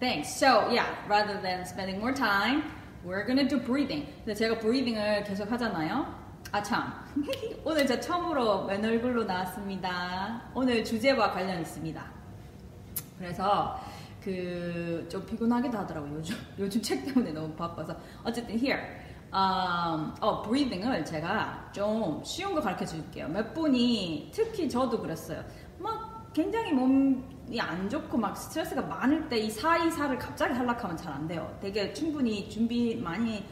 Thanks. So yeah, rather than spending more time, we're gonna do breathing. 근데 제가 breathing을 계속 하잖아요. 아 참. 오늘 제 처음으로 맨 얼굴로 나왔습니다. 오늘 주제와 관련 있습니다. 그래서 그 좀 피곤하기도 하더라고요. 요즘 요즘 책 때문에 너무 바빠서 어쨌든 here. 음, 어, breathing을 제가 좀 쉬운 거 가르쳐 줄게요. 몇 분이 특히 저도 그랬어요. 막 굉장히 몸 이 안 좋고 막 스트레스가 많을 때이 사이사를 갑자기 하락하면 잘 안 돼요. 되게 충분히 준비 많이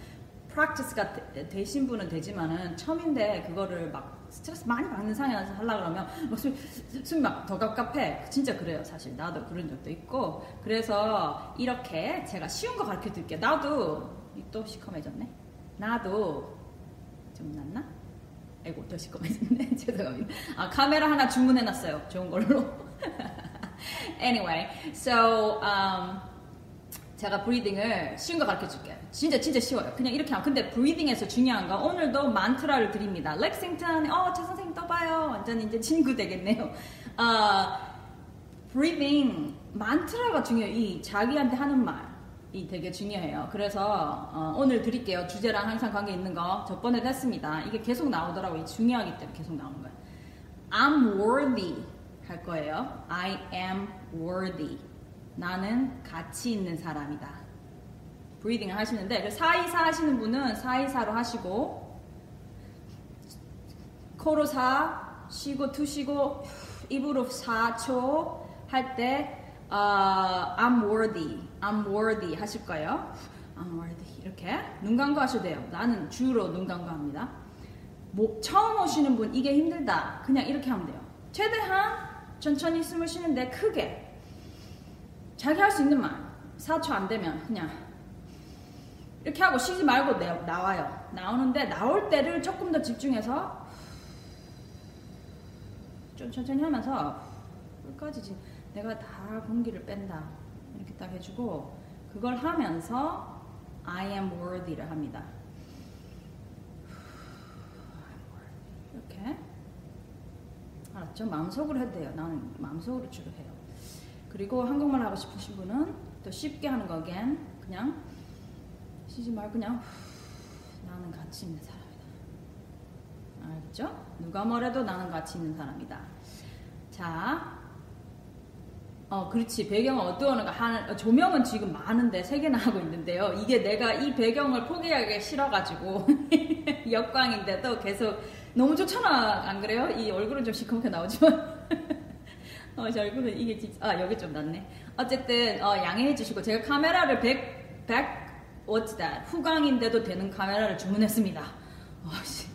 프랙티스가 되- 되신 분은 되지만은 처음인데 그거를 막 스트레스 많이 받는 상황에서 하려 그러면 막숨막 더 갑갑해. 진짜 그래요, 사실 나도 그런 적도 있고. 그래서 이렇게 제가 쉬운 거 가르쳐 드릴게요. 나도 또 시커매졌네. 나도 좀 낫나? 아이고 더 시커매졌네. 죄송합니다. 아 카메라 하나 주문해 놨어요. 좋은 걸로. anyway, so um, 제가 breathing을 쉬운 거 가르쳐 줄게요. 진짜 진짜 쉬워요. 그냥 이렇게 하면. 근데 breathing에서 중요한 건 오늘도 만트라를 드립니다. 렉싱턴, 어, 차 선생님 떠봐요. 완전 이제 친구 되겠네요. 어, breathing, 만트라가 중요해요. 이 자기한테 하는 말이 되게 중요해요. 그래서 어, 오늘 드릴게요. 주제랑 항상 관계 있는 거. 저번에도 했습니다. 이게 계속 나오더라고요. 이 중요하기 때문에 계속 나오는 거예요. I'm worthy 할 거예요. I am worthy. 나는 가치 있는 사람이다. 브리딩을 하시는데 그 사이사 하시는 분은 사이사로 하시고 코로 사 쉬고 투쉬고 입으로 4초 할때 I'm worthy, I'm worthy 하실 거예요. I'm worthy 이렇게 눈 감고 하셔도 돼요. 나는 주로 눈 감고 합니다. 뭐, 처음 오시는 분 이게 힘들다. 그냥 이렇게 하면 돼요. 최대한 천천히 숨을 쉬는데 크게. 자기 할 수 있는 말. 4초 안 되면 그냥. 이렇게 하고 쉬지 말고 내, 나와요. 나오는데 나올 때를 조금 더 집중해서 좀 천천히 하면서 끝까지 내가 다 공기를 뺀다. 이렇게 딱 해주고 그걸 하면서 I am worthy를 합니다. 이렇게 알았죠? 마음속으로 해도 돼요. 나는 마음속으로 주로 해요. 그리고 한국말 하고 싶으신 분은 또 쉽게 하는 거 again 그냥 쉬지 말고 그냥 나는 가치 있는 사람이다. 알겠죠? 누가 뭐래도 나는 가치 있는 사람이다. 자, 어, 그렇지. 배경을 어두워는 한, 어, 조명은 지금 많은데, 세 개나 하고 있는데요. 이게 내가 이 배경을 포기하기 싫어가지고, 역광인데도 계속, 너무 좋잖아. 안 그래요? 이 얼굴은 좀 시커멓게 나오지만. 어, 제 얼굴은 이게 진짜, 아, 여기 좀 낫네. 어쨌든, 어, 양해해 주시고, 제가 카메라를 100, 100, what's that? 후광인데도 되는 카메라를 주문했습니다. 어, 씨.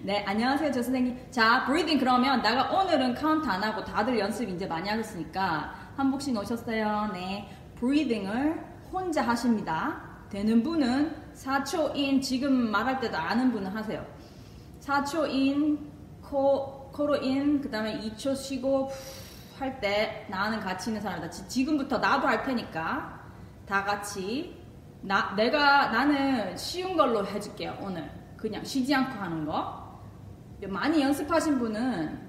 네, 안녕하세요, 저 선생님. 자, breathing 그러면 내가 오늘은 카운트 안 하고 다들 연습 이제 많이 하셨으니까 한복 씨 오셨어요. 네. breathing을 혼자 하십니다. 되는 분은 4초 in, 지금 말할 때도 아는 분은 하세요. 4초 in, 코, 코로 in, 그 다음에 2초 쉬고 할 때 나는 가치 있는 사람이다. 지- 지금부터 나도 할 테니까 다 같이 나, 내가 나는 쉬운 걸로 해줄게요. 오늘 그냥 쉬지 않고 하는 거. 많이 연습하신 분은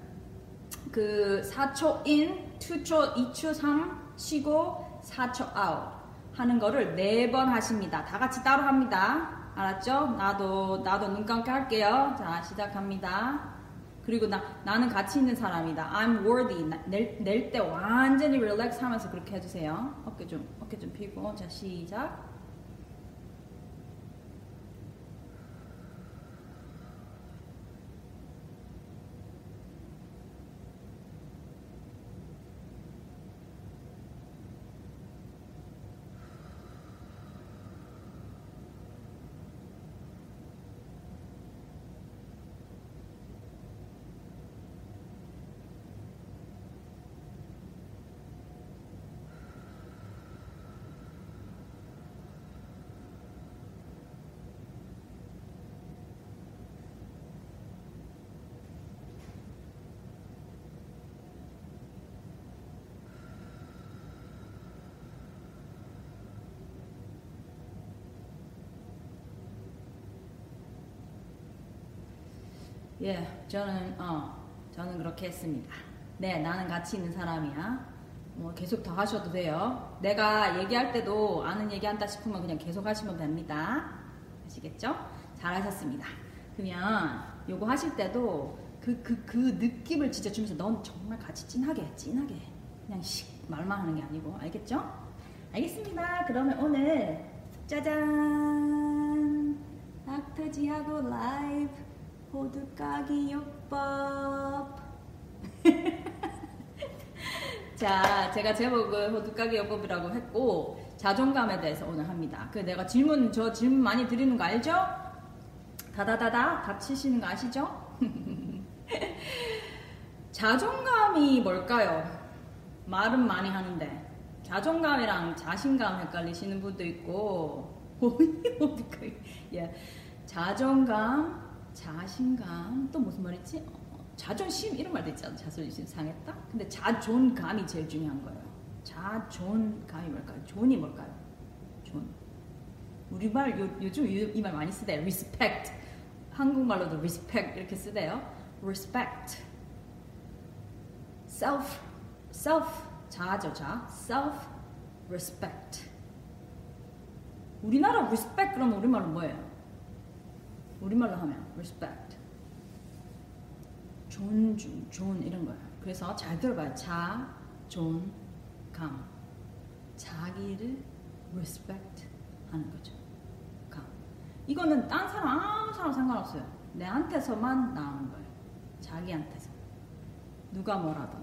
그 4초 in, 2초, 2초 3 쉬고 4초 아웃 하는 거를 네 번 하십니다. 다 같이 따로 합니다. 알았죠? 나도 나도 눈 감게 할게요. 자 시작합니다. 그리고 나 나는 가치 있는 사람이다. I'm worthy. 낼때 완전히 relax 하면서 그렇게 해주세요. 어깨 좀 어깨 좀 펴고 자 시작. 예, 저는 어, 저는 그렇게 했습니다. 네, 나는 가치 있는 사람이야. 뭐 계속 더 하셔도 돼요. 내가 얘기할 때도 아는 얘기 한다 싶으면 그냥 계속 하시면 됩니다. 아시겠죠? 잘하셨습니다. 그러면 요거 하실 때도 그, 그, 그 느낌을 진짜 주면서 넌 정말 같이 찐하게, 찐하게. 그냥 씩 말만 하는 게 아니고. 알겠죠? 알겠습니다. 그러면 오늘 짜잔! 닥터지하고 라이브 호두 까기 요법. 자, 제가 제목을 호두 까기 요법이라고 했고 자존감에 대해서 오늘 합니다. 그 내가 질문 저 질문 많이 드리는 거 알죠? 다다다다 다치시는 거 아시죠? 자존감이 뭘까요? 말은 많이 하는데 자존감이랑 자신감 헷갈리시는 분도 있고 예. 자존감, 자신감 또 무슨 말이지? 어, 자존심 이런 말도 있잖아. 자존심 상했다. 근데 자존감이 제일 중요한 거예요. 자존감이 뭘까요? 존이 뭘까요? 존. 우리말 요, 요즘 이 말 많이 쓰대요. respect. 한국말로도 respect 이렇게 쓰대요. respect. self self 자죠 자 self respect. 우리나라 respect 그러면 우리말로 뭐예요? 우리말로 하면 respect. 존중, 존 이런 거예요. 그래서 잘 들어봐요. 자, 존, 감. 자기를 respect 하는 거죠. 감. 이거는 딴 사람 아무 사람 상관없어요. 내한테서만 나오는 거예요. 자기한테서. 누가 뭐라든.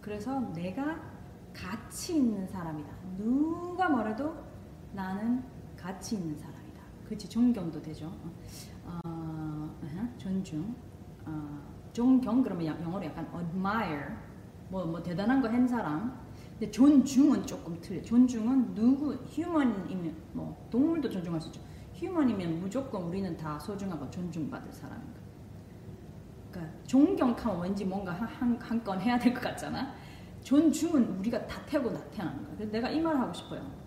그래서 내가 가치 있는 사람이다. 누가 뭐래도 나는 가치 있는 사람이다. 그치 존경도 되죠. 어, 어, 존중. 어, 존경 그러면 영어로 약간 admire 뭐, 뭐 대단한 거 한 사람. 근데 존중은 조금 틀려. 존중은 누구 휴먼이면 뭐 동물도 존중할 수 있죠. 휴먼이면 무조건 우리는 다 소중하고 존중받을 사람인 거. 그러니까 존경하면 왠지 뭔가 한건 해야 될 것 같잖아. 존중은 우리가 다 태고 나타나는 거야. 내가 이 말을 하고 싶어요.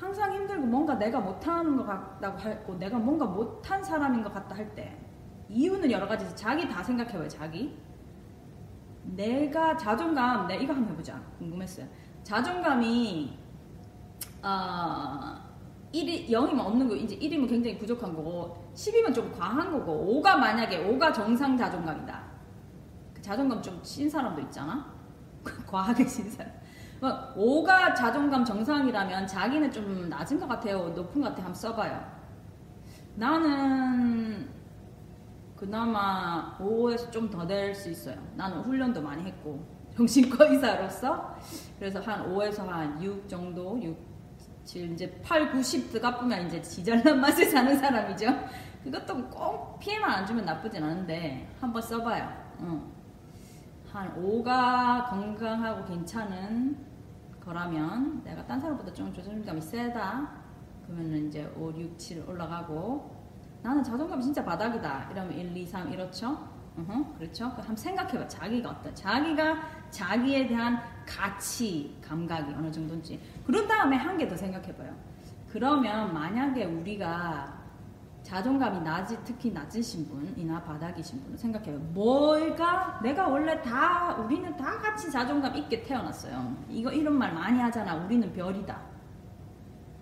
항상 힘들고 뭔가 내가 못하는 것 같다고 하고 내가 뭔가 못한 사람인 것 같다 할 때 이유는 여러 가지 자기 다 생각해봐요 자기. 내가 자존감 내 이거 한번 해보자. 궁금했어요. 자존감이 어, 1이 0이면 없는 거 이제 1이면 굉장히 부족한 거고 10이면 좀 과한 거고 5가 만약에 5가 정상 자존감이다. 그 자존감 좀 친 사람도 있잖아? 과하게 친 사람 5가 자존감 정상이라면 자기는 좀 낮은 것 같아요. 높은 것 같아요. 한번 써봐요. 나는 그나마 5에서 좀 더 될 수 있어요. 나는 훈련도 많이 했고 정신과 의사로서 그래서 한 5에서 한 6 정도 6, 7 이제 8, 90 들어가보면 이제 지잘난 맛을 사는 사람이죠. 그것도 꼭 피해만 안 주면 나쁘진 않은데 한번 써봐요. 응. 한 5가 건강하고 괜찮은 거라면 내가 딴 사람보다 좀 자존감이 세다. 그러면 이제 5, 6, 7 올라가고. 나는 자존감이 진짜 바닥이다. 이러면 1, 2, 3 이렇죠? uh-huh, 그렇죠? 한번 생각해봐. 자기가 어떤 자기가 자기에 대한 가치 감각이 어느 정도인지. 그런 다음에 한 개 더 생각해봐요. 그러면 만약에 우리가 자존감이 낮이 특히 낮으신 분이나 바닥이신 분은 생각해요. 뭘까? 내가 원래 다 우리는 다 같이 자존감 있게 태어났어요. 이거 이런 말 많이 하잖아. 우리는 별이다.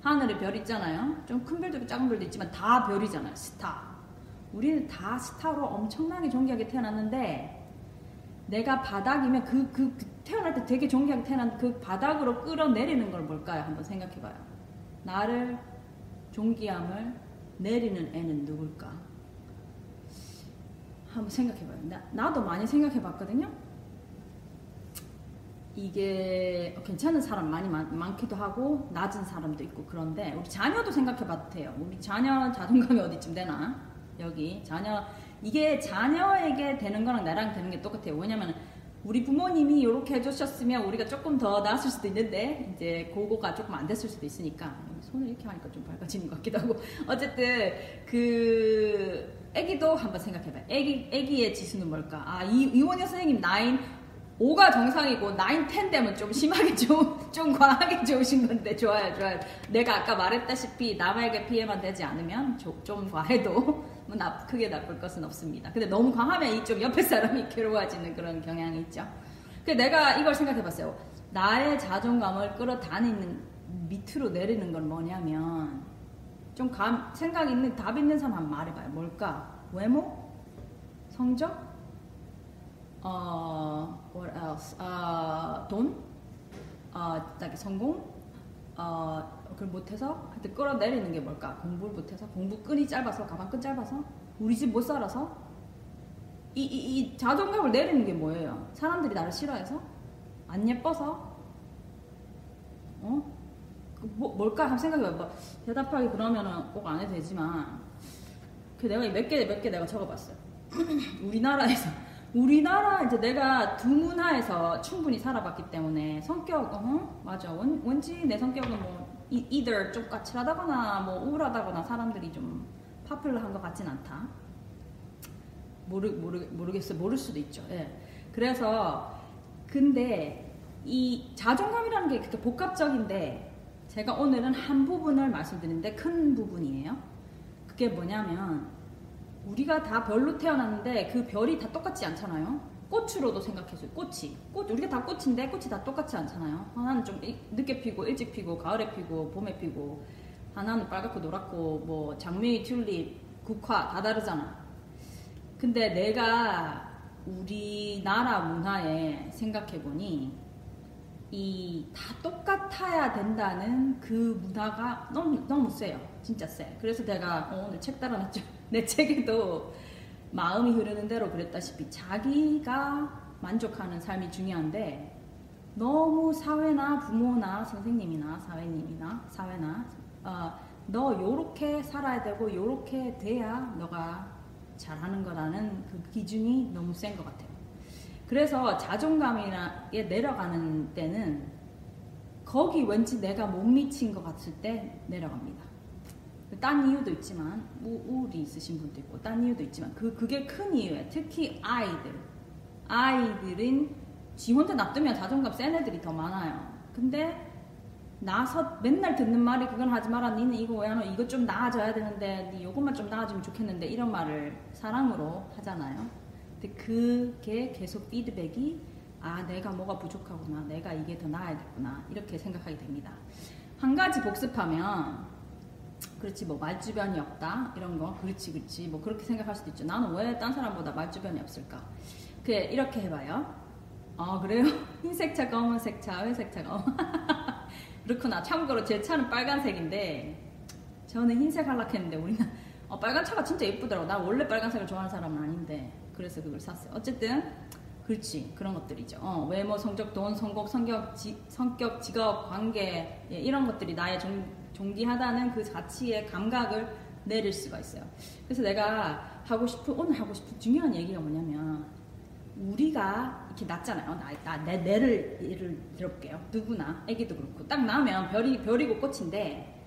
하늘에 별 있잖아요. 좀 큰 별도 있고 작은 별도 있지만 다 별이잖아요. 스타. 우리는 다 스타로 엄청나게 존귀하게 태어났는데 내가 바닥이면 그, 그, 그 태어날 때 되게 존귀하게 태어난 그 바닥으로 끌어내리는 걸 뭘까요? 한번 생각해봐요. 나를 존귀함을 내리는 애는 누굴까? 한번 생각해봐요. 나, 나도 많이 생각해봤거든요. 이게 괜찮은 사람 많이 많, 많기도 하고 낮은 사람도 있고 그런데 우리 자녀도 생각해봐도 돼요. 우리 자녀 자존감이 어디쯤 되나? 여기 자녀 이게 자녀에게 되는 거랑 나랑 되는 게 똑같아요. 왜냐면 우리 부모님이 이렇게 해주셨으면 우리가 조금 더 나았을 수도 있는데 이제 그거가 조금 안 됐을 수도 있으니까 손을 이렇게 하니까 좀 밝아지는 것 같기도 하고 어쨌든 그 애기도 한번 생각해봐요. 애기 애기의 지수는 뭘까? 아 이, 이원효 선생님 나인 5가 정상이고 9, 10 되면 좀 심하게 좀, 좀 과하게 좋으신 건데 좋아요 좋아요 내가 아까 말했다시피 남에게 피해만 되지 않으면 좀, 좀 과해도 뭐 나, 크게 나쁠 것은 없습니다 근데 너무 과하면 이 좀 옆에 사람이 괴로워지는 그런 경향이 있죠 그 내가 이걸 생각해 봤어요. 나의 자존감을 끌어다니는 밑으로 내리는 건 뭐냐면 좀 감, 생각 있는 답 있는 사람 한번 말해봐요. 뭘까? 외모? 성적? 어, what else? 어, 돈? 어, 성공? 어, 그걸 못해서 하여튼 끌어내리는 게 뭘까? 공부를 못해서? 공부 끈이 짧아서? 가방 끈 짧아서? 우리 집 못 살아서? 이, 이, 이 자존감을 내리는 게 뭐예요? 사람들이 나를 싫어해서? 안 예뻐서? 어? 그 뭐, 뭘까? 한번 생각해봐. 뭐, 대답하기 그러면은 꼭 안 해도 되지만, 그 내가 몇 개, 몇 개 내가 적어봤어요. 우리나라에서. 우리나라 이제 내가 두 문화에서 충분히 살아봤기 때문에 성격, 어? 맞아. 원, 왠지 내 성격은 뭐, 이, either 좀 까칠하다거나 뭐 우울하다거나 사람들이 좀 파퓰러한 것 같진 않다. 모르, 모르, 모르겠어요. 모를 수도 있죠. 예. 그래서, 근데 이 자존감이라는 게 그렇게 복합적인데 제가 오늘은 한 부분을 말씀드리는데 큰 부분이에요. 그게 뭐냐면 우리가 다 별로 태어났는데 그 별이 다 똑같지 않잖아요. 꽃으로도 생각해줘요. 꽃이. 꽃, 우리가 다 꽃인데 꽃이 다 똑같지 않잖아요. 하나는 좀 늦게 피고 일찍 피고 가을에 피고 봄에 피고 하나는 빨갛고 노랗고 뭐 장미, 튤립, 국화 다 다르잖아. 근데 내가 우리나라 문화에 생각해보니 이다 똑같아야 된다는 그 문화가 너무 너무 세요. 진짜 세. 그래서 내가 어, 오늘 책 따라놨죠. 내 책에도 마음이 흐르는 대로 그랬다시피 자기가 만족하는 삶이 중요한데 너무 사회나 부모나 선생님이나 사회님이나 사회나 어, 너 요렇게 살아야 되고 요렇게 돼야 너가 잘하는 거라는 그 기준이 너무 센 것 같아요. 그래서 자존감에 내려가는 때는 거기 왠지 내가 못 미친 것 같을 때 내려갑니다. 딴 이유도 있지만 우울이 있으신 분도 있고 딴 이유도 있지만 그 그게 큰 이유예요. 특히 아이들 아이들은 지 혼자 놔두면 자존감 센 애들이 더 많아요. 근데 나서 맨날 듣는 말이 그건 하지 마라 니는 이거 왜 하노 이거 좀 나아져야 되는데 니 요것만 좀 나아지면 좋겠는데 이런 말을 사랑으로 하잖아요. 근데 그게 계속 피드백이 아 내가 뭐가 부족하구나 내가 이게 더 나아야겠구나 이렇게 생각하게 됩니다 한 가지 복습하면 그렇지 뭐 말주변이 없다 이런 거. 그렇지 그렇지. 뭐 그렇게 생각할 수도 있죠. 나는 왜 딴 사람보다 말주변이 없을까? 그 이렇게 해봐요. 아 그래요? 흰색 차 검은색 차 회색 차 검은. 그렇구나. 참고로 제 차는 빨간색인데 저는 흰색 하려고 했는데 우리는 어, 빨간 차가 진짜 예쁘더라고. 나 원래 빨간색을 좋아하는 사람은 아닌데 그래서 그걸 샀어요. 어쨌든 그렇지 그런 것들이죠. 어, 외모, 성적, 돈, 성공, 성격, 지, 성격, 직업, 관계 예, 이런 것들이 나의 종, 존귀하다는 그 자치의 감각을 내릴 수가 있어요. 그래서 내가 하고 싶은 오늘 하고 싶은 중요한 얘기가 뭐냐면 우리가 이렇게 낳잖아요. 나, 나, 내, 내를 예를 들어볼게요. 누구나, 애기도 그렇고. 딱 나오면 별이, 별이고 꽃인데,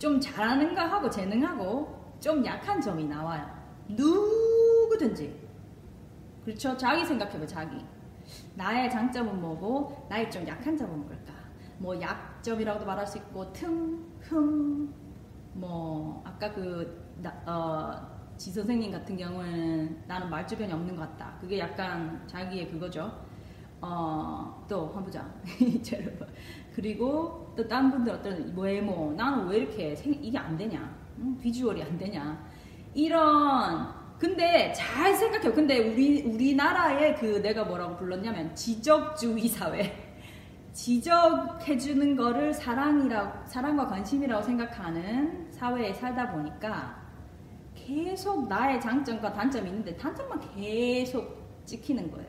좀 잘하는가 하고 재능하고, 좀 약한 점이 나와요. 누구든지. 그렇죠? 자기 생각해봐, 자기. 나의 장점은 뭐고, 나의 좀 약한 점은 뭘까? 뭐, 약점이라고도 말할 수 있고, 틈, 흠, 뭐, 아까 그, 나, 어, 지 선생님 같은 경우에는 나는 말주변이 없는 것 같다. 그게 약간 자기의 그거죠. 어, 또, 한번 보자. 그리고 또 다른 분들 어떤 외모, 나는 왜 이렇게 생, 이게 안 되냐? 응? 비주얼이 안 되냐? 이런 근데 잘 생각해요. 근데 우리 우리나라의 그 내가 뭐라고 불렀냐면 지적주의 사회. 지적해주는 거를 사랑이라고 사랑과 관심이라고 생각하는 사회에 살다 보니까 계속 나의 장점과 단점이 있는데 단점만 계속 찍히는 거예요.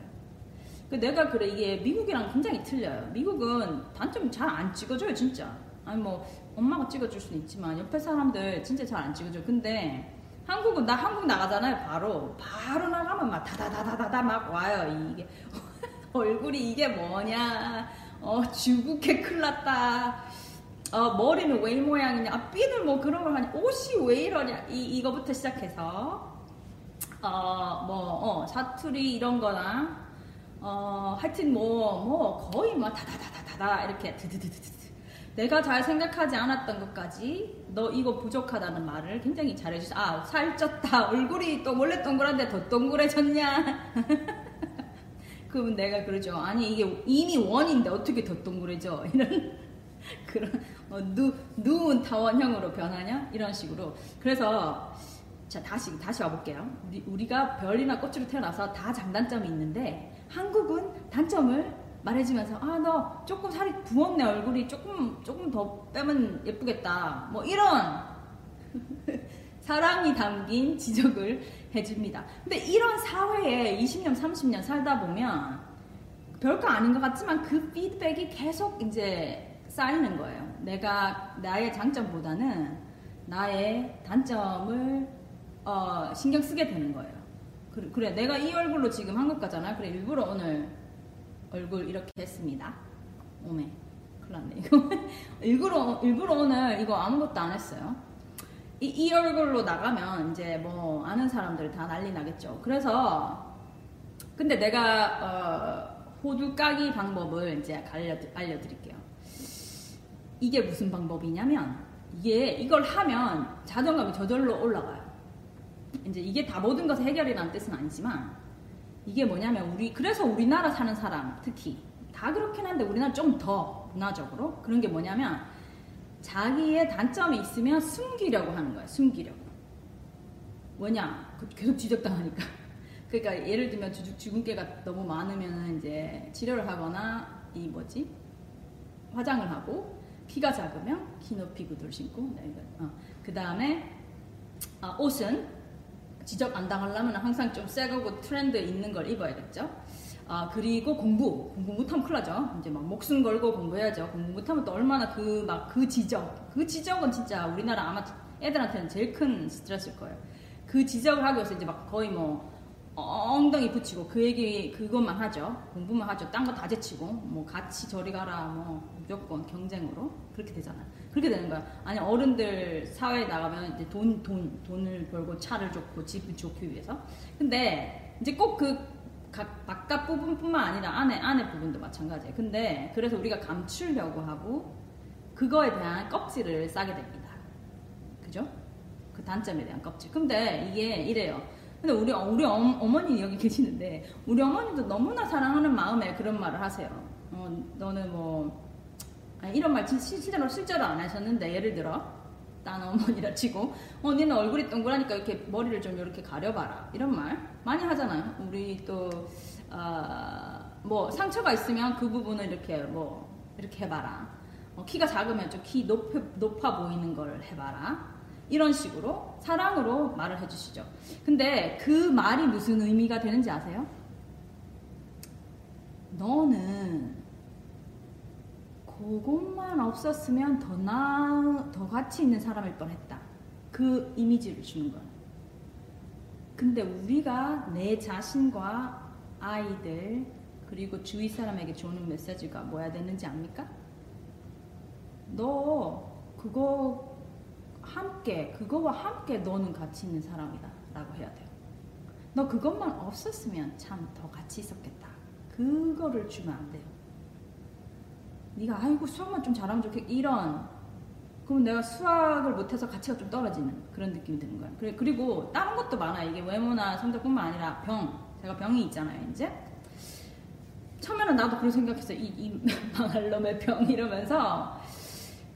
그 내가 그래 이게 미국이랑 굉장히 틀려요. 미국은 단점 잘 안 찍어줘요 진짜. 아니 뭐 엄마가 찍어줄 수는 있지만 옆에 사람들 진짜 잘 안 찍어줘. 근데 한국은 나 한국 나가잖아요. 바로 바로 나가면 막 다다다다다다 막 와요. 이게 얼굴이 이게 뭐냐? 어 중국에 클났다. 어 머리는 왜 이 모양이냐? 아, 삐는 뭐 그런 걸 하냐? 옷이 왜 이러냐? 이 이거부터 시작해서 어뭐 어, 사투리 이런 거나 어 하여튼 뭐뭐 뭐 거의 뭐 다다다다다다 이렇게 드드드드드 내가 잘 생각하지 않았던 것까지 너 이거 부족하다는 말을 굉장히 잘해주셔. 아, 살쪘다. 얼굴이 또 원래 동그란데 더 동그래졌냐? 그러면 내가 그러죠. 아니 이게 이미 원인데 어떻게 더 동그래져? 이런 그런 어, 누 누운 타원형으로 변하냐? 이런 식으로. 그래서 자 다시 다시 와볼게요. 우리, 우리가 별이나 꽃으로 태어나서 다 장단점이 있는데 한국은 단점을 말해주면서 아 너 조금 살이 부었네 얼굴이 조금 조금 더 빼면 예쁘겠다 뭐 이런 사랑이 담긴 지적을 해줍니다. 근데 이런 사회에 20년 30년 살다 보면 별거 아닌 것 같지만 그 피드백이 계속 이제 쌓이는 거예요. 내가 나의 장점보다는 나의 단점을 어, 신경 쓰게 되는 거예요. 그래, 내가 이 얼굴로 지금 한국 가잖아. 그래 일부러 오늘 얼굴 이렇게 했습니다. 오메. 큰일 났네, 이거. 일부러, 일부러 오늘 이거 아무것도 안 했어요. 이, 이 얼굴로 나가면 이제 뭐 아는 사람들 다 난리 나겠죠. 그래서, 근데 내가, 어, 호두 까기 방법을 이제 알려, 알려드릴게요. 이게 무슨 방법이냐면, 이게, 이걸 하면 자존감이 저절로 올라가요. 이제 이게 다 모든 것의 해결이라는 뜻은 아니지만, 이게 뭐냐면 우리 그래서 우리나라 사는 사람 특히 다 그렇긴 한데 우리나라 좀 더 문화적으로 그런 게 뭐냐면 자기의 단점이 있으면 숨기려고 하는 거예요. 숨기려고. 뭐냐? 그 계속 지적당하니까. 그러니까 예를 들면 주, 주근깨가 너무 많으면 이제 치료를 하거나 이 뭐지 화장을 하고 키가 작으면 키 높이 구두를 신고 네, 어. 그 다음에 아, 옷은 지적 안 당하려면 항상 좀 새거고 트렌드 있는 걸 입어야겠죠. 아 그리고 공부 공부 못하면 큰일 나죠. 이제 막 목숨 걸고 공부해야죠. 공부 못하면 또 얼마나 그 막 그 지적 그 지적은 진짜 우리나라 아마 애들한테는 제일 큰 스트레스일 거예요. 그 지적을 하기 위해서 이제 막 거의 뭐 엉덩이 붙이고 그 얘기 그것만 하죠. 공부만 하죠. 딴 거 다 제치고 뭐 같이 저리 가라 뭐 무조건 경쟁으로 그렇게 되잖아요. 그렇게 되는 거야. 아니 어른들 사회에 나가면 이제 돈 돈 돈을 벌고 차를 좋고 집을 좋기 위해서. 근데 이제 꼭그 바깥 부분뿐만 아니라 안에 안에 부분도 마찬가지예요. 근데 그래서 우리가 감추려고 하고 그거에 대한 껍질을 싸게 됩니다. 그죠? 그 단점에 대한 껍질. 근데 이게 이래요. 근데 우리 우리 어머니 여기 계시는데 우리 어머니도 너무나 사랑하는 마음에 그런 말을 하세요. 어, 너는 뭐 아니, 이런 말 실제로 실제로 안 하셨는데 예를 들어 딴 어머니라 치고 어 니는 얼굴이 동그라니까 이렇게 머리를 좀 이렇게 가려봐라 이런 말 많이 하잖아요. 우리 또뭐 어, 상처가 있으면 그 부분을 이렇게 뭐 이렇게 해봐라. 어, 키가 작으면 좀 키 높아 보이는 걸 해봐라. 이런 식으로 사랑으로 말을 해주시죠. 근데 그 말이 무슨 의미가 되는지 아세요? 너는 그것만 없었으면 더 나, 더 가치 있는 사람일 뻔했다. 그 이미지를 주는 거야. 근데 우리가 내 자신과 아이들 그리고 주위 사람에게 주는 메시지가 뭐야 되는지 압니까? 너 그거 함께 그거와 함께 너는 가치 있는 사람이다 라고 해야 돼요 너 그것만 없었으면 참 더 가치 있었겠다 그거를 주면 안 돼요 네가 아이고 수학만 좀 잘하면 좋겠 이런. 그럼 내가 수학을 못해서 가치가 좀 떨어지는 그런 느낌이 드는 거예요 그래, 그리고 다른 것도 많아요 이게 외모나 성적뿐만 아니라 병. 제가 병이 있잖아요 이제. 처음에는 나도 그런 생각했어요 이, 이 망할 놈의 병 이러면서.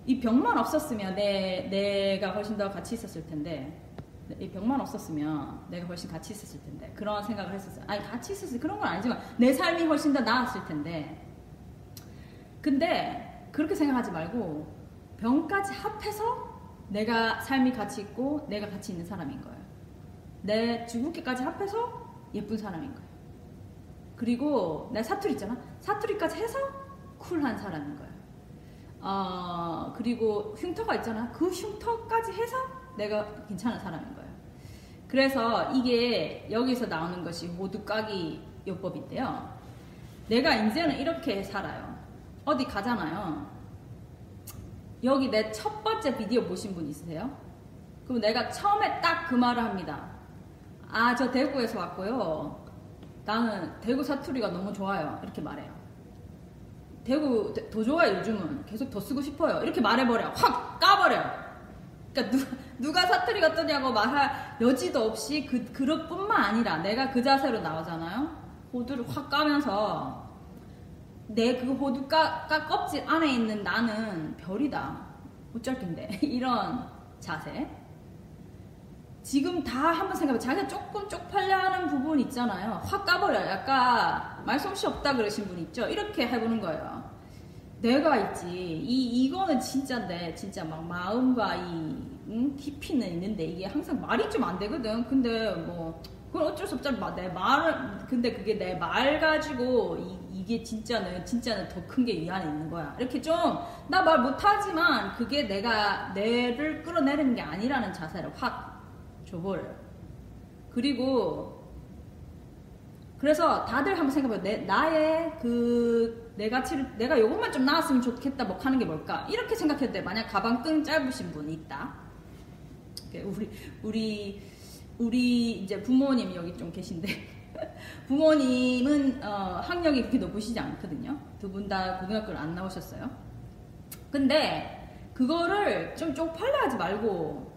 이 병만 없었으면 내, 내가 훨씬 더 같이 있었을 텐데. 이 병만 없었으면 내가 훨씬 같이 있었을 텐데. 그런 생각을 했었어요. 아니 같이 있었을 그런 건 아니지만 내 삶이 훨씬 더 나았을 텐데 근데 그렇게 생각하지 말고 병까지 합해서 내가 삶이 같이 있고 내가 같이 있는 사람인 거예요. 내 주부기까지 합해서 예쁜 사람인 거예요. 그리고 내 사투리 있잖아. 사투리까지 해서 쿨한 사람인 거예요. 어, 그리고 흉터가 있잖아. 그 흉터까지 해서 내가 괜찮은 사람인 거예요. 그래서 이게 여기서 나오는 것이 모두 까기 요법인데요. 내가 이제는 이렇게 살아요. 어디 가잖아요. 여기 내 첫 번째 비디오 보신 분 있으세요? 그럼 내가 처음에 딱 그 말을 합니다. 아, 저 대구에서 왔고요. 나는 대구 사투리가 너무 좋아요. 이렇게 말해요. 대구 더 좋아요 요즘은 계속 더 쓰고 싶어요 이렇게 말해버려 확 까버려 그러니까 누, 누가 사투리 어떠냐고 말할 여지도 없이 그 그릇뿐만 아니라 내가 그 자세로 나오잖아요 호두를 확 까면서 내 그 호두 까, 까 껍질 안에 있는 나는 별이다. 어쩔 낀데 이런 자세. 지금 다 한번 생각해봐. 자기가 조금 쪽팔려 하는 부분 있잖아요. 확 까버려요. 약간 말솜씨 없다 그러신 분 있죠? 이렇게 해보는 거예요. 내가 있지. 이, 이거는 진짜인데, 진짜 막 마음과 이, 응? 깊이는 있는데, 이게 항상 말이 좀 안 되거든. 근데 뭐, 그건 어쩔 수 없잖아. 내 말을, 근데 그게 내 말 가지고, 이, 게 진짜는, 진짜는 더 큰 게 이 안에 있는 거야. 이렇게 좀, 나 말 못하지만, 그게 내가, 내를 끌어내리는 게 아니라는 자세를 확 줘버려요. 그리고 그래서 다들 한번 생각해봐요. 내, 나의 그, 내 가치를, 내가 요것만 좀 나왔으면 좋겠다, 뭐 하는 게 뭘까? 이렇게 생각해도 돼. 만약 가방 끈 짧으신 분이 있다. 우리, 우리, 우리 이제 부모님 여기 좀 계신데. 부모님은, 어, 학력이 그렇게 높으시지 않거든요. 두 분 다 고등학교를 안 나오셨어요. 근데, 그거를 좀 쪽팔려 하지 말고,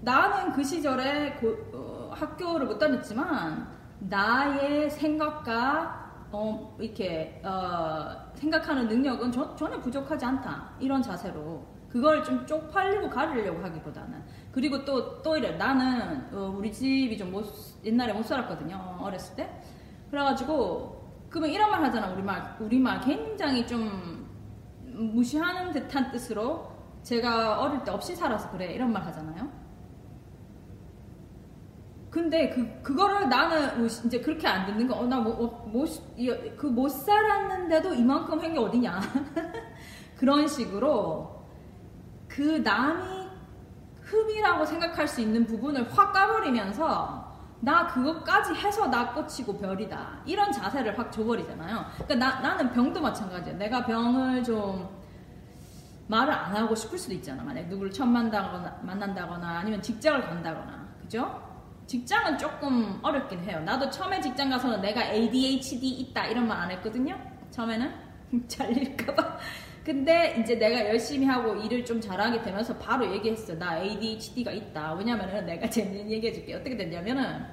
나는 그 시절에 고, 어, 학교를 못 다녔지만 나의 생각과 어, 이렇게 어, 생각하는 능력은 저, 전혀 부족하지 않다 이런 자세로 그걸 좀 쪽팔리고 가리려고 하기보다는 그리고 또 또 이래 나는 어, 우리 집이 좀 못, 옛날에 못 살았거든요 어렸을 때 그래가지고 그러면 이런 말 하잖아 우리말 우리말 굉장히 좀 무시하는 듯한 뜻으로 제가 어릴 때 없이 살아서 그래 이런 말 하잖아요 근데 그 그거를 나는 뭐 이제 그렇게 안 듣는 거. 어, 나 뭐못그못 어, 살았는데도 이만큼 한 게 어디냐. 그런 식으로 그 남이 흠이라고 생각할 수 있는 부분을 확 까버리면서 나 그것까지 해서 나 꽂히고 별이다. 이런 자세를 확 줘버리잖아요. 그러니까 나, 나는 병도 마찬가지야. 내가 병을 좀 말을 안 하고 싶을 수도 있잖아. 만약 누구를 처음 만나거나, 만난다거나 아니면 직장을 간다거나. 그죠? 직장은 조금 어렵긴 해요. 나도 처음에 직장 가서는 내가 ADHD 있다 이런 말 안 했거든요. 처음에는 잘릴까봐. 근데 이제 내가 열심히 하고 일을 좀 잘하게 되면서 바로 얘기했어. 나 ADHD가 있다. 왜냐면은 내가 재밌는 얘기 해줄게. 어떻게 됐냐면은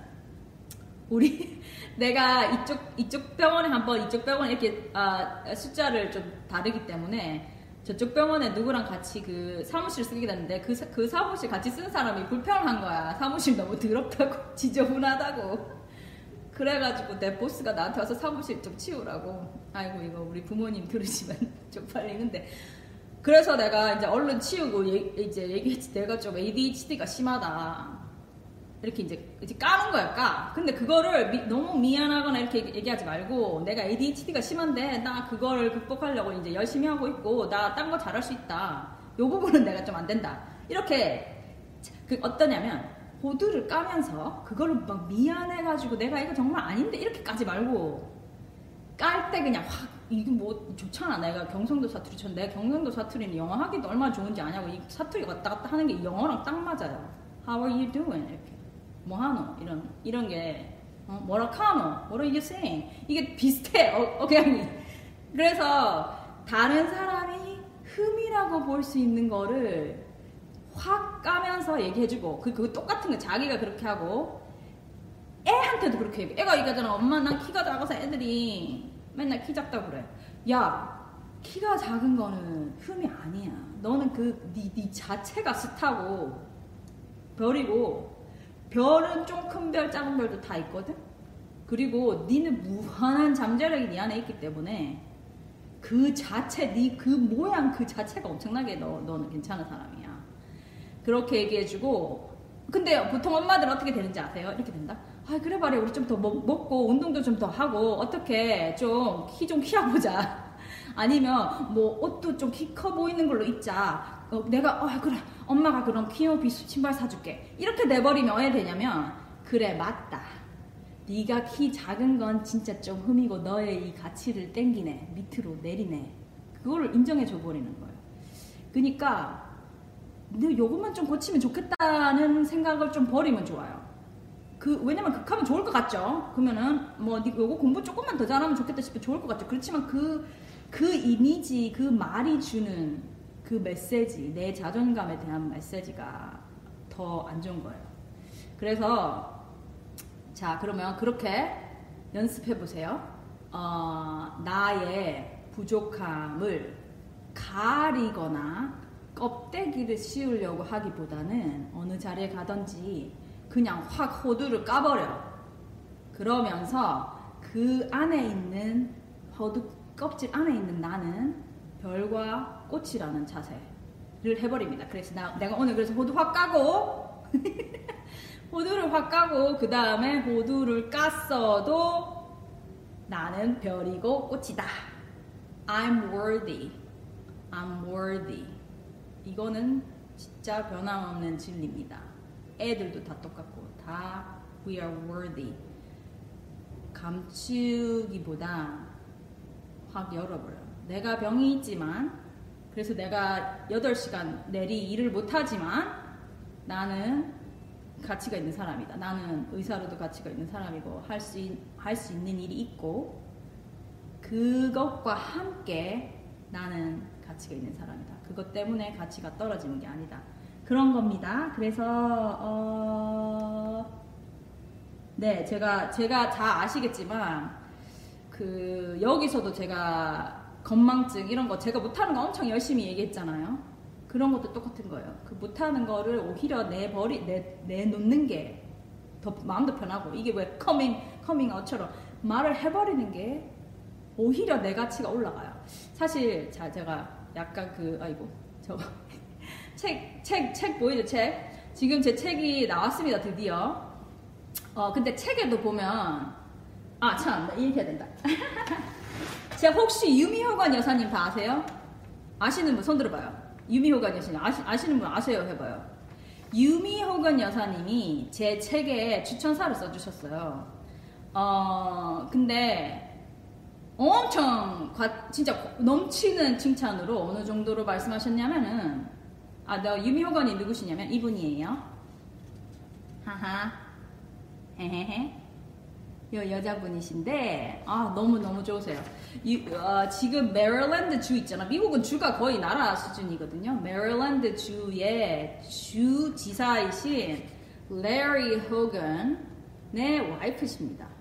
우리 내가 이쪽 이쪽 병원에 한번 이쪽 병원에 이렇게 아, 숫자를 좀 다르기 때문에 저쪽 병원에 누구랑 같이 그 사무실 쓰게 됐는데 그, 그 사무실 같이 쓰는 사람이 불편한 거야. 사무실 너무 더럽다고, 지저분하다고. 그래가지고 내 보스가 나한테 와서 사무실 좀 치우라고. 아이고, 이거 우리 부모님 들으시면 쪽팔리는데. 그래서 내가 이제 얼른 치우고 예, 이제 얘기했지. 내가 좀 ADHD가 심하다. 이렇게 이제, 이제 까는 거야, 까. 근데 그거를 미, 너무 미안하거나 이렇게 얘기하지 말고, 내가 ADHD가 심한데, 나 그거를 극복하려고 이제 열심히 하고 있고, 나 딴 거 잘할 수 있다. 요 부분은 내가 좀 안 된다. 이렇게, 그 어떠냐면, 호두를 까면서, 그거를 막 미안해가지고, 내가 이거 정말 아닌데, 이렇게 까지 말고, 깔 때 그냥 확, 이거 뭐 좋잖아. 내가 경상도 사투리 쳤는데, 경상도 사투리는 영어 하기도 얼마나 좋은지 아냐고, 이 사투리 왔다 갔다 하는 게 영어랑 딱 맞아요. How are you doing? 이렇게. 뭐하노 이런 이런 게 어, 뭐라 카노 뭐라 이게 saying 이게 비슷해 어, 억양이 그래서 다른 사람이 흠이라고 볼 수 있는 거를 확 까면서 얘기해주고 그, 그 똑같은 거 자기가 그렇게 하고 애한테도 그렇게 얘기해 애가 얘기하잖아 엄마 난 키가 작아서 애들이 맨날 키 작다고 그래 야 키가 작은 거는 흠이 아니야 너는 그네 네 자체가 스타고 별이고 별은 좀 큰 별, 작은 별도 다 있거든? 그리고 니는 무한한 잠재력이 네 안에 있기 때문에 그 자체, 니그 모양 그 자체가 엄청나게 너, 너는 괜찮은 사람이야. 그렇게 얘기해주고, 근데 보통 엄마들은 어떻게 되는지 아세요? 이렇게 된다? 아, 그래 말이야. 우리 좀 더 먹고, 운동도 좀 더 하고, 어떻게 좀 키 좀 키워보자. 아니면 뭐 옷도 좀 키 커 보이는 걸로 입자. 어, 내가 어 그래 엄마가 그럼 키높이 신발 사줄게 이렇게 내버리면 왜 되냐면 그래 맞다 네가 키 작은 건 진짜 좀 흠이고 너의 이 가치를 땡기네 밑으로 내리네 그거를 인정해 줘 버리는 거예요 그러니까 너 요것만 좀 고치면 좋겠다는 생각을 좀 버리면 좋아요 그 왜냐면 극하면 좋을 것 같죠 그러면은 뭐 요거 공부 조금만 더 잘하면 좋겠다 싶어 좋을 것 같죠 그렇지만 그그 그 이미지 그 말이 주는 그 메시지, 내 자존감에 대한 메시지가 더 안 좋은 거예요. 그래서 자 그러면 그렇게 연습해 보세요. 어, 나의 부족함을 가리거나 껍데기를 씌우려고 하기보다는 어느 자리에 가든지 그냥 확 호두를 까버려. 그러면서 그 안에 있는 호두 껍질 안에 있는 나는 별과 꽃이라는 자세를 해버립니다. 그래서 나, 내가 오늘 그래서 호두 확 까고 호두를 확 까고 그 다음에 호두를 깠어도 나는 별이고 꽃이다. I'm worthy. I'm worthy. 이거는 진짜 변함없는 진리입니다. 애들도 다 똑같고 다 we are worthy. 감추기보다 확 열어버려요. 내가 병이 있지만 그래서 내가 8시간 내리 일을 못하지만 나는 가치가 있는 사람이다. 나는 의사로도 가치가 있는 사람이고 할 수 할 수 있는 일이 있고 그것과 함께 나는 가치가 있는 사람이다. 그것 때문에 가치가 떨어지는 게 아니다. 그런 겁니다. 그래서 어... 네, 제가 제가 다 아시겠지만 그 여기서도 제가 건망증 이런 거 제가 못하는 거 엄청 열심히 얘기했잖아요. 그런 것도 똑같은 거예요. 그 못하는 거를 오히려 내버리 내 내놓는 게 더 마음도 편하고 이게 왜 커밍 커밍 아웃처럼 말을 해버리는 게 오히려 내 가치가 올라가요. 사실 자 제가 약간 그 아이고 저거 책 책 책 보이죠 책 지금 제 책이 나왔습니다 드디어. 어 근데 책에도 보면 아 참 이렇게 해야 된다. 제가 혹시 유미 호건 여사님 다 아세요? 아시는 분 손 들어봐요. 유미 호건 여사님 아시, 아시는 분 아세요? 해봐요. 유미 호건 여사님이 제 책에 추천사를 써주셨어요. 어 근데 엄청 과, 진짜 넘치는 칭찬으로 어느 정도로 말씀하셨냐면은 아, 너 유미 호건이 누구시냐면 이분이에요. 하하. 헤헤헤. 여 여자분이신데 아 너무 너무 좋으세요. 유, 어, 지금 메릴랜드 주 있잖아. 미국은 주가 거의 나라 수준이거든요. 메릴랜드 주의 주 지사이신 레리 호건의 와이프십니다.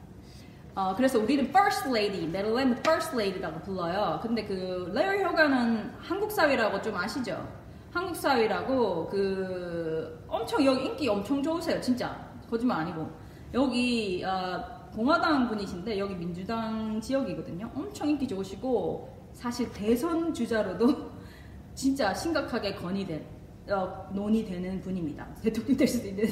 어, 그래서 우리는 First Lady, 메릴랜드 First Lady라고 불러요. 근데 그 레리 호건은 한국 사위라고 좀 아시죠? 한국 사위라고 그 엄청 여기 인기 엄청 좋으세요. 진짜 거짓말 아니고 여기 어, 공화당 분이신데 여기 민주당 지역이거든요. 엄청 인기 좋으시고 사실 대선 주자로도 진짜 심각하게 건의된 어, 논의되는 분입니다. 대통령 될 수도 있는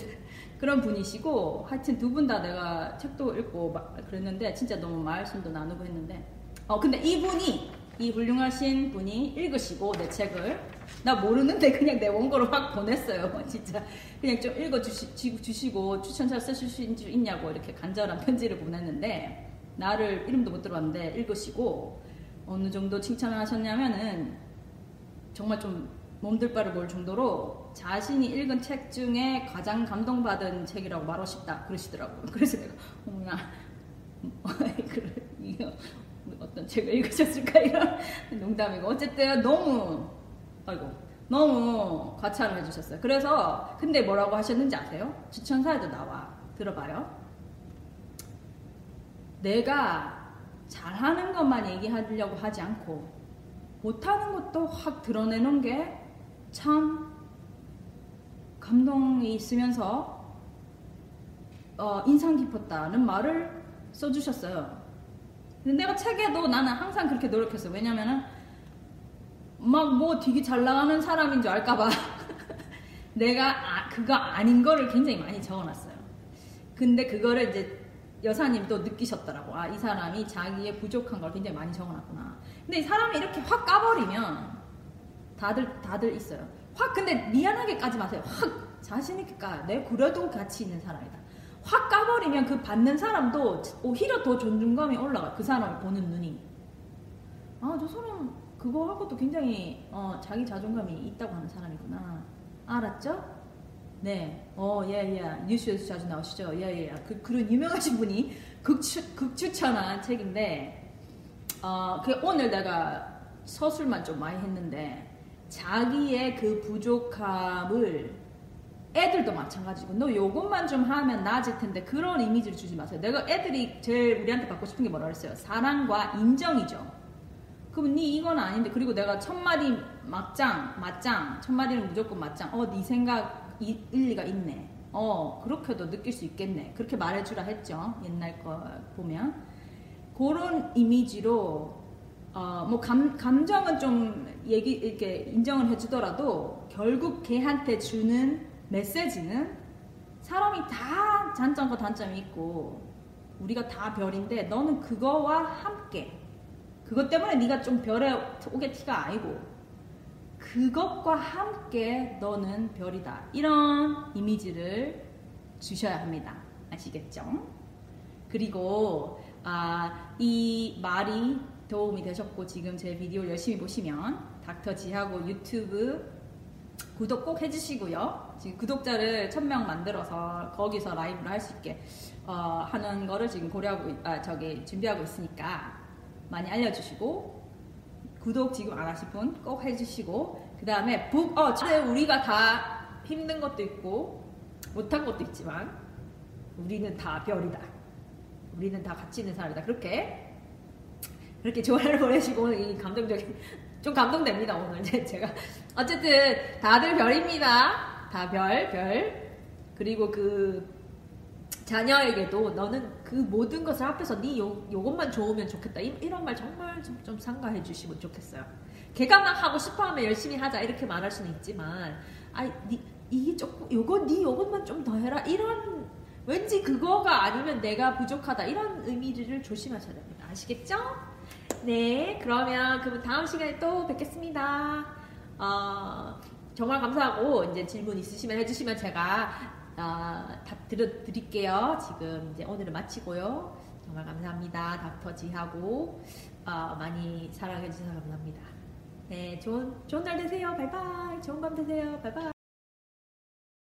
그런 분이시고 하여튼 두 분 다 내가 책도 읽고 막 그랬는데 진짜 너무 말씀도 나누고 했는데 어 근데 이분이 이 훌륭하신 분이 읽으시고 내 책을 나 모르는데 그냥 내 원고를 확 보냈어요. 진짜 그냥 좀 읽어 주시, 주시고 추천사 쓰실 수 있냐고 이렇게 간절한 편지를 보냈는데 나를 이름도 못 들어봤는데 읽으시고 어느 정도 칭찬을 하셨냐면은 정말 좀 몸들 바를 볼 정도로 자신이 읽은 책 중에 가장 감동받은 책이라고 말하고 싶다 그러시더라고요. 그래서 내가 어머나 이거 어떤 책을 읽으셨을까 이런 농담이고 어쨌든 너무 아이고 너무 과찬을 해주셨어요. 그래서 근데 뭐라고 하셨는지 아세요? 추천사에도 나와 들어봐요. 내가 잘하는 것만 얘기하려고 하지 않고 못하는 것도 확 드러내는 게 참 감동이 있으면서 어, 인상 깊었다는 말을 써주셨어요. 근데 내가 책에도 나는 항상 그렇게 노력했어. 왜냐면은 막 뭐 되게 잘 나가는 사람인 줄 알까봐 내가 아, 그거 아닌 거를 굉장히 많이 적어놨어요. 근데 그거를 이제 여사님도 느끼셨더라고. 아, 이 사람이 자기의 부족한 걸 굉장히 많이 적어놨구나. 근데 이 사람이 이렇게 확 까버리면 다들, 다들 있어요. 확, 근데 미안하게 까지 마세요. 확 자신 있게 까. 내 그래도 가치 있는 사람이다. 확 까버리면 그 받는 사람도 오히려 더 존중감이 올라가. 그 사람을 보는 눈이. 아, 저 사람 그거 하고도 굉장히 어, 자기 자존감이 있다고 하는 사람이구나. 알았죠? 네. 어, 예, 예. 뉴스에서 자주 나오시죠? 예, 예. 그, 그런 유명하신 분이 극추, 극추천한 책인데, 어, 그 오늘 내가 서술만 좀 많이 했는데, 자기의 그 부족함을 애들도 마찬가지고 너 요것만 좀 하면 나아질 텐데 그런 이미지를 주지 마세요. 내가 애들이 제일 우리한테 받고 싶은 게 뭐라 그랬어요? 사랑과 인정이죠. 그럼 니 이건 아닌데 그리고 내가 첫 마디 맞짱 맞짱 첫 마디는 무조건 맞짱 어네 생각 이- 일리가 있네 어 그렇게도 느낄 수 있겠네 그렇게 말해주라 했죠 옛날 거 보면 그런 이미지로 어뭐 감정은 좀 얘기 이렇게 인정을 해주더라도 결국 걔한테 주는 메시지는 사람이 다 장점과 단점이 있고 우리가 다 별인데 너는 그거와 함께 그것 때문에 네가 좀 별에 오게 티가 아니고 그것과 함께 너는 별이다 이런 이미지를 주셔야 합니다 아시겠죠? 그리고 아, 이 말이 도움이 되셨고 지금 제 비디오를 열심히 보시면 닥터 지하고 유튜브 구독 꼭 해주시고요. 지금 구독자를 1000명 만들어서 거기서 라이브를 할 수 있게 어, 하는 거를 지금 고려하고 있- 아, 저기 준비하고 있으니까 많이 알려주시고 구독 지금 안 하신 분 꼭 해주시고 그 다음에 북, 어, 저- 우리가 다 힘든 것도 있고 못한 것도 있지만 우리는 다 별이다. 우리는 다 가치 있는 사람이다. 그렇게 그렇게 조언을 보내시고 이 감동적인 좀 감동됩니다 오늘. 제가. 어쨌든 다들 별입니다. 다 별, 별. 그리고 그 자녀에게도 너는 그 모든 것을 합해서 네 요, 요것만 좋으면 좋겠다. 이, 이런 말 정말 좀, 좀 상가해 주시면 좋겠어요. 걔가 막 하고 싶어하면 열심히 하자. 이렇게 말할 수는 있지만 아이 니, 이게 조금 요거 네 요것만 좀 더 해라. 이런 왠지 그거가 아니면 내가 부족하다. 이런 의미를 조심하셔야 됩니다. 아시겠죠? 네 그러면 그럼 다음 시간에 또 뵙겠습니다 어, 정말 감사하고 이제 질문 있으시면 해주시면 제가 어, 답 드려, 드릴게요. 지금 이제 오늘은 마치고요. 정말 감사합니다. 닥터 지하고 어, 많이 사랑해 주셔서 감사합니다. 네, 좋은 좋은 날 되세요. 바이바이. 좋은 밤 되세요. 바이바이.